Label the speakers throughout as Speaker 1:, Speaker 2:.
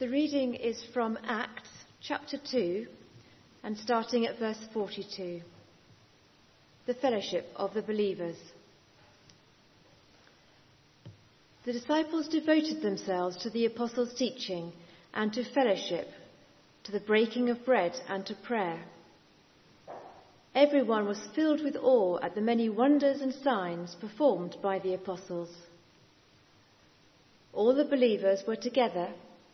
Speaker 1: The reading is from Acts chapter 2 and starting at verse 42. The fellowship of the believers. The disciples devoted themselves to the apostles' teaching and to fellowship, to the breaking of bread and to prayer. Everyone was filled with awe at the many wonders and signs performed by the apostles. All the believers were together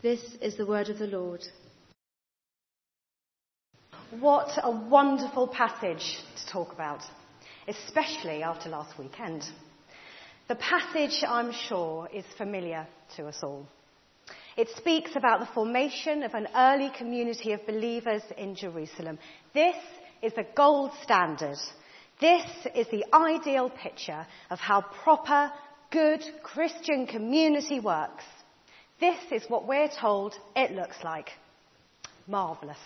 Speaker 1: This is the word of the Lord.
Speaker 2: What a wonderful passage to talk about, especially after last weekend. The passage, I'm sure, is familiar to us all. It speaks about the formation of an early community of believers in Jerusalem. This is the gold standard. This is the ideal picture of how proper, good Christian community works. This is what we're told it looks like. Marvellous.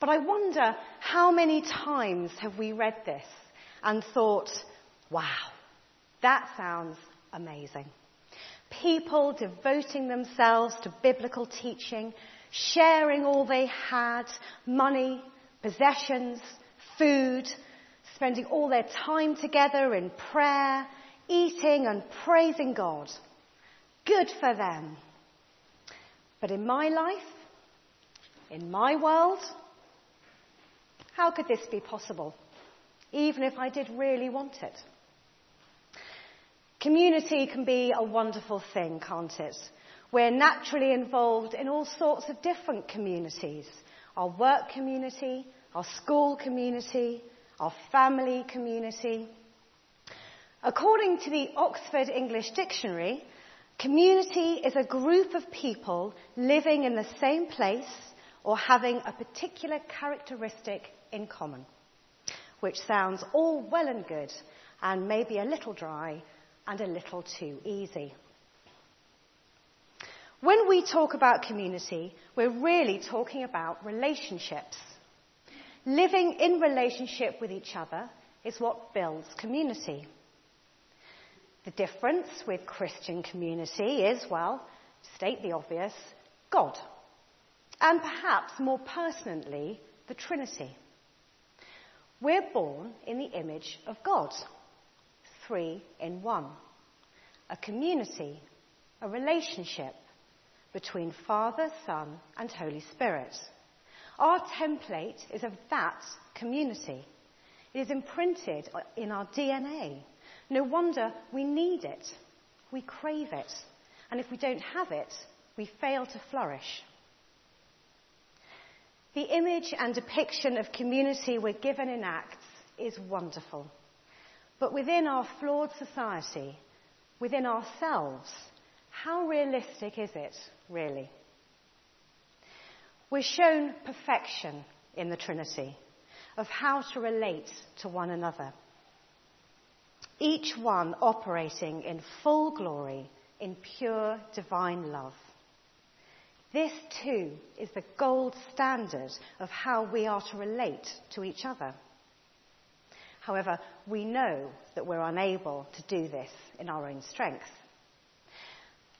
Speaker 2: But I wonder how many times have we read this and thought, wow, that sounds amazing. People devoting themselves to biblical teaching, sharing all they had, money, possessions, food, spending all their time together in prayer, eating and praising God. Good for them. But in my life, in my world, how could this be possible? Even if I did really want it. Community can be a wonderful thing, can't it? We're naturally involved in all sorts of different communities. Our work community, our school community, our family community. According to the Oxford English Dictionary, Community is a group of people living in the same place or having a particular characteristic in common, which sounds all well and good and maybe a little dry and a little too easy. When we talk about community, we're really talking about relationships. Living in relationship with each other is what builds community. The difference with Christian community is, well, state the obvious, God. And perhaps more personally, the Trinity. We're born in the image of God. Three in one. A community, a relationship between Father, Son, and Holy Spirit. Our template is of that community. It is imprinted in our DNA. No wonder we need it. We crave it. And if we don't have it, we fail to flourish. The image and depiction of community we're given in Acts is wonderful. But within our flawed society, within ourselves, how realistic is it, really? We're shown perfection in the Trinity of how to relate to one another each one operating in full glory in pure divine love. This too is the gold standard of how we are to relate to each other. However, we know that we're unable to do this in our own strength.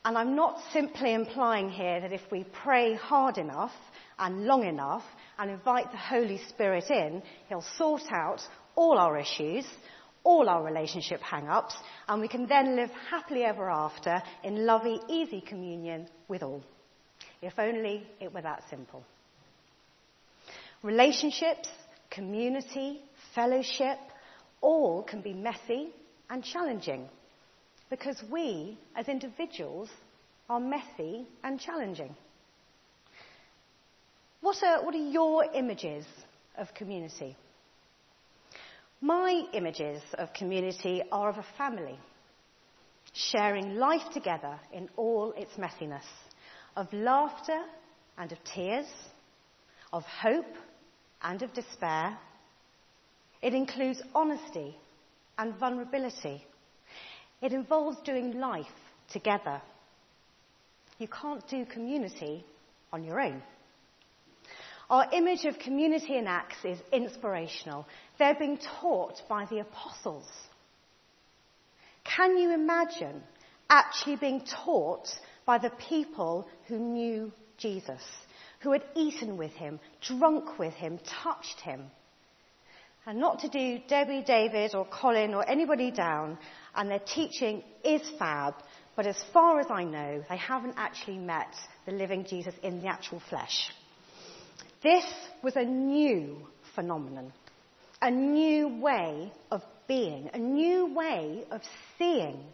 Speaker 2: And I'm not simply implying here that if we pray hard enough and long enough and invite the Holy Spirit in, He'll sort out all our issues all our relationship hang ups, and we can then live happily ever after in lovey, easy communion with all. If only it were that simple. Relationships, community, fellowship, all can be messy and challenging because we, as individuals, are messy and challenging. What are, what are your images of community? My images of community are of a family. sharing life together in all its messiness of laughter and of tears, of hope and of despair. It includes honesty and vulnerability. It involves doing life together. You can't do community on your own. Our image of community in Acts is inspirational. They're being taught by the apostles. Can you imagine actually being taught by the people who knew Jesus, who had eaten with him, drunk with him, touched him? And not to do Debbie, David, or Colin, or anybody down, and their teaching is fab, but as far as I know, they haven't actually met the living Jesus in the actual flesh. This was a new phenomenon, a new way of being, a new way of seeing.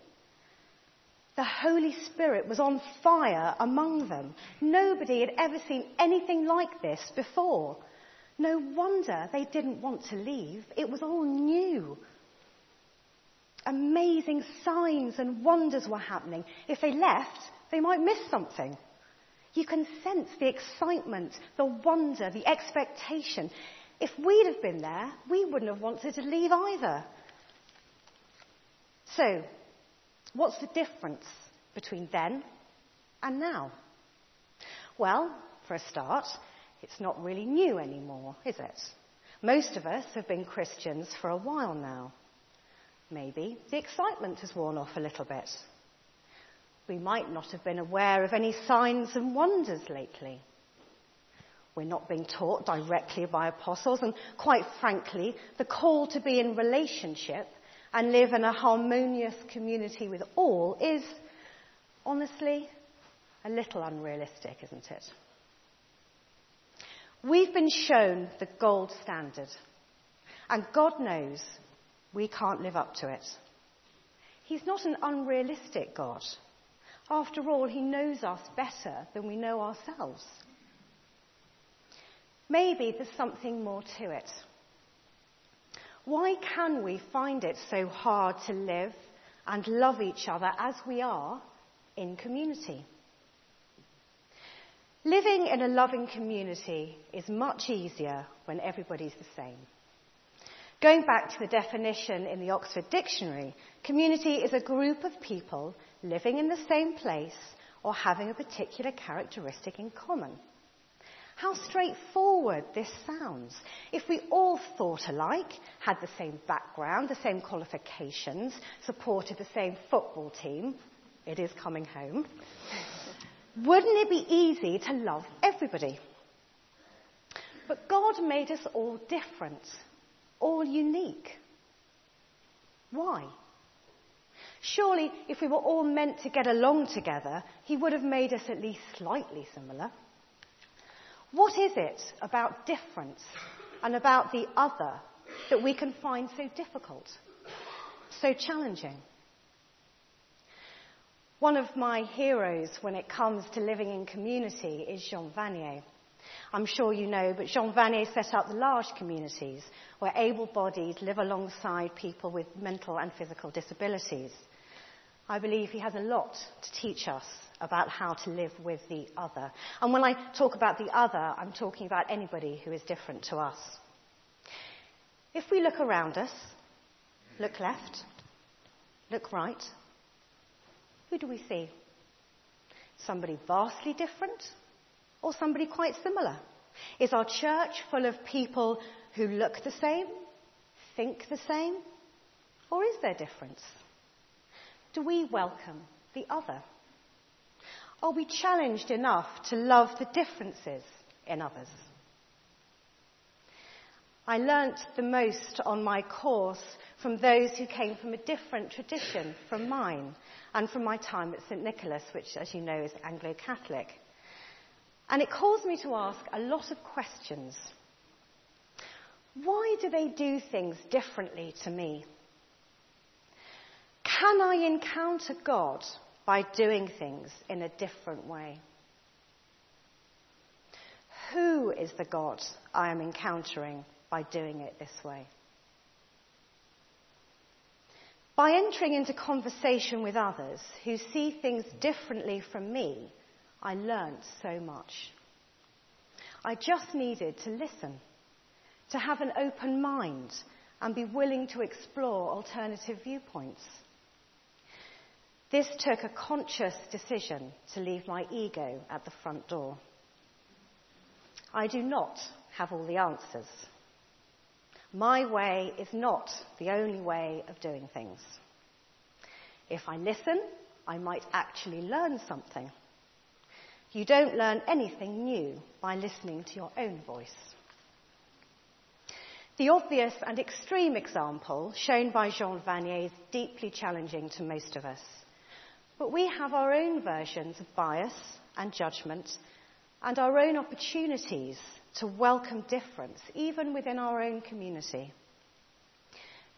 Speaker 2: The Holy Spirit was on fire among them. Nobody had ever seen anything like this before. No wonder they didn't want to leave. It was all new. Amazing signs and wonders were happening. If they left, they might miss something. You can sense the excitement, the wonder, the expectation. If we'd have been there, we wouldn't have wanted to leave either. So, what's the difference between then and now? Well, for a start, it's not really new anymore, is it? Most of us have been Christians for a while now. Maybe the excitement has worn off a little bit. We might not have been aware of any signs and wonders lately. We're not being taught directly by apostles, and quite frankly, the call to be in relationship and live in a harmonious community with all is, honestly, a little unrealistic, isn't it? We've been shown the gold standard, and God knows we can't live up to it. He's not an unrealistic God. After all, he knows us better than we know ourselves. Maybe there's something more to it. Why can we find it so hard to live and love each other as we are in community? Living in a loving community is much easier when everybody's the same. Going back to the definition in the Oxford Dictionary, community is a group of people living in the same place, or having a particular characteristic in common. How straightforward this sounds. If we all thought alike, had the same background, the same qualifications, supported the same football team, it is coming home, wouldn't it be easy to love everybody? But God made us all different, all unique. Why? Surely, if we were all meant to get along together, he would have made us at least slightly similar. What is it about difference and about the other that we can find so difficult, so challenging? One of my heroes when it comes to living in community is Jean Vanier. I'm sure you know, but Jean Vanier set up large communities where able bodied live alongside people with mental and physical disabilities. I believe he has a lot to teach us about how to live with the other. And when I talk about the other, I'm talking about anybody who is different to us. If we look around us, look left, look right, who do we see? Somebody vastly different or somebody quite similar? Is our church full of people who look the same, think the same, or is there difference? Do we welcome the other? Are we challenged enough to love the differences in others? I learnt the most on my course from those who came from a different tradition from mine and from my time at St. Nicholas, which, as you know, is Anglo Catholic. And it caused me to ask a lot of questions. Why do they do things differently to me? Can I encounter God by doing things in a different way? Who is the God I am encountering by doing it this way? By entering into conversation with others who see things differently from me, I learnt so much. I just needed to listen, to have an open mind and be willing to explore alternative viewpoints. This took a conscious decision to leave my ego at the front door. I do not have all the answers. My way is not the only way of doing things. If I listen, I might actually learn something. You don't learn anything new by listening to your own voice. The obvious and extreme example shown by Jean Vanier is deeply challenging to most of us. But we have our own versions of bias and judgment and our own opportunities to welcome difference, even within our own community.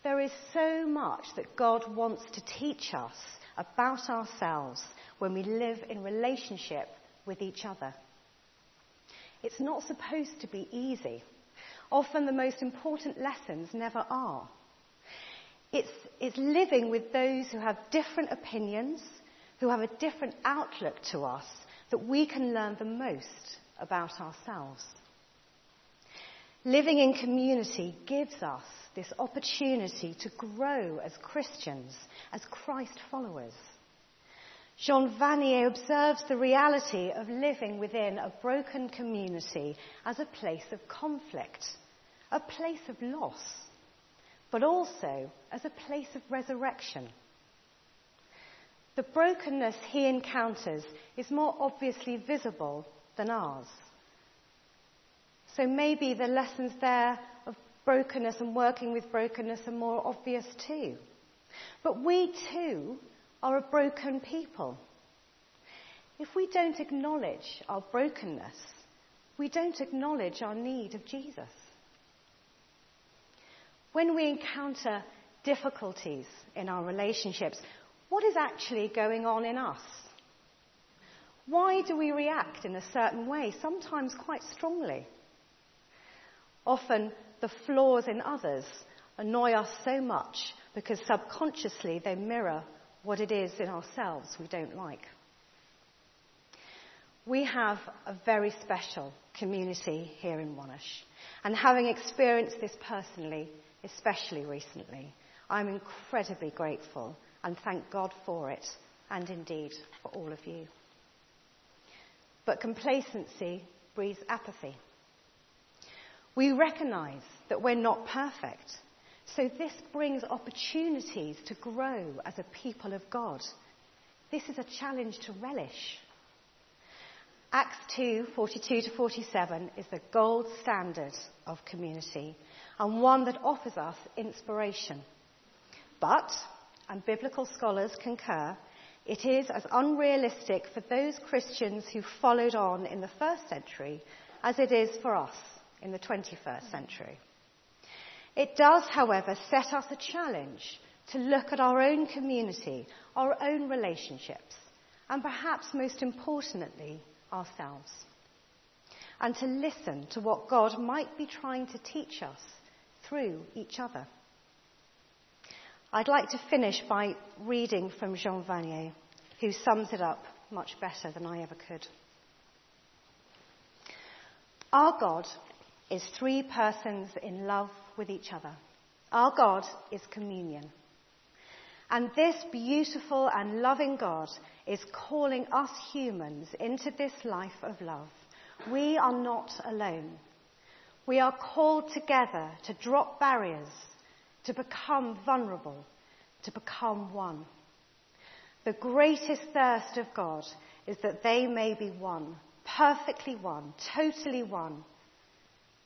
Speaker 2: There is so much that God wants to teach us about ourselves when we live in relationship with each other. It's not supposed to be easy. Often the most important lessons never are. It's, it's living with those who have different opinions, who have a different outlook to us, that we can learn the most about ourselves. Living in community gives us this opportunity to grow as Christians, as Christ followers. Jean Vanier observes the reality of living within a broken community as a place of conflict, a place of loss, but also as a place of resurrection. The brokenness he encounters is more obviously visible than ours. So maybe the lessons there of brokenness and working with brokenness are more obvious too. But we too are a broken people. If we don't acknowledge our brokenness, we don't acknowledge our need of Jesus. When we encounter difficulties in our relationships, what is actually going on in us? Why do we react in a certain way, sometimes quite strongly? Often the flaws in others annoy us so much because subconsciously they mirror what it is in ourselves we don't like. We have a very special community here in Monash, and having experienced this personally, especially recently, I'm incredibly grateful and thank God for it, and indeed for all of you. But complacency breeds apathy. We recognize that we're not perfect, so this brings opportunities to grow as a people of God. This is a challenge to relish. Acts 2 42 to 47 is the gold standard of community and one that offers us inspiration. But and biblical scholars concur, it is as unrealistic for those Christians who followed on in the first century as it is for us in the 21st century. It does, however, set us a challenge to look at our own community, our own relationships, and perhaps most importantly, ourselves. And to listen to what God might be trying to teach us through each other. I'd like to finish by reading from Jean Vanier, who sums it up much better than I ever could. Our God is three persons in love with each other. Our God is communion. And this beautiful and loving God is calling us humans into this life of love. We are not alone. We are called together to drop barriers to become vulnerable, to become one. The greatest thirst of God is that they may be one, perfectly one, totally one.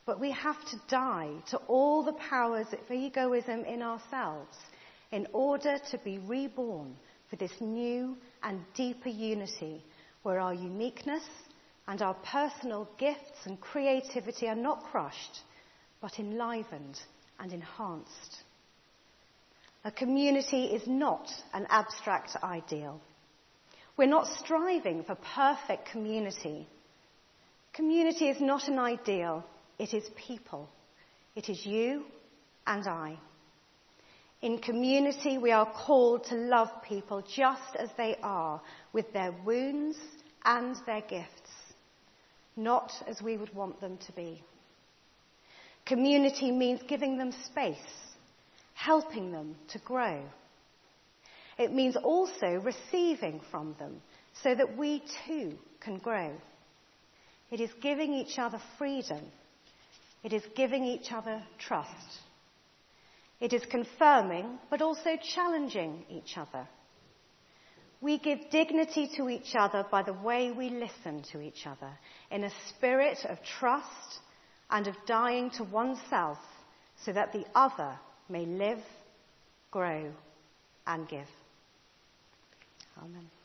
Speaker 2: But we have to die to all the powers of egoism in ourselves in order to be reborn for this new and deeper unity where our uniqueness and our personal gifts and creativity are not crushed, but enlivened and enhanced. A community is not an abstract ideal. We're not striving for perfect community. Community is not an ideal, it is people. It is you and I. In community, we are called to love people just as they are, with their wounds and their gifts, not as we would want them to be. Community means giving them space, helping them to grow. It means also receiving from them so that we too can grow. It is giving each other freedom. It is giving each other trust. It is confirming but also challenging each other. We give dignity to each other by the way we listen to each other in a spirit of trust and of dying to oneself so that the other may live, grow, and give. Amen.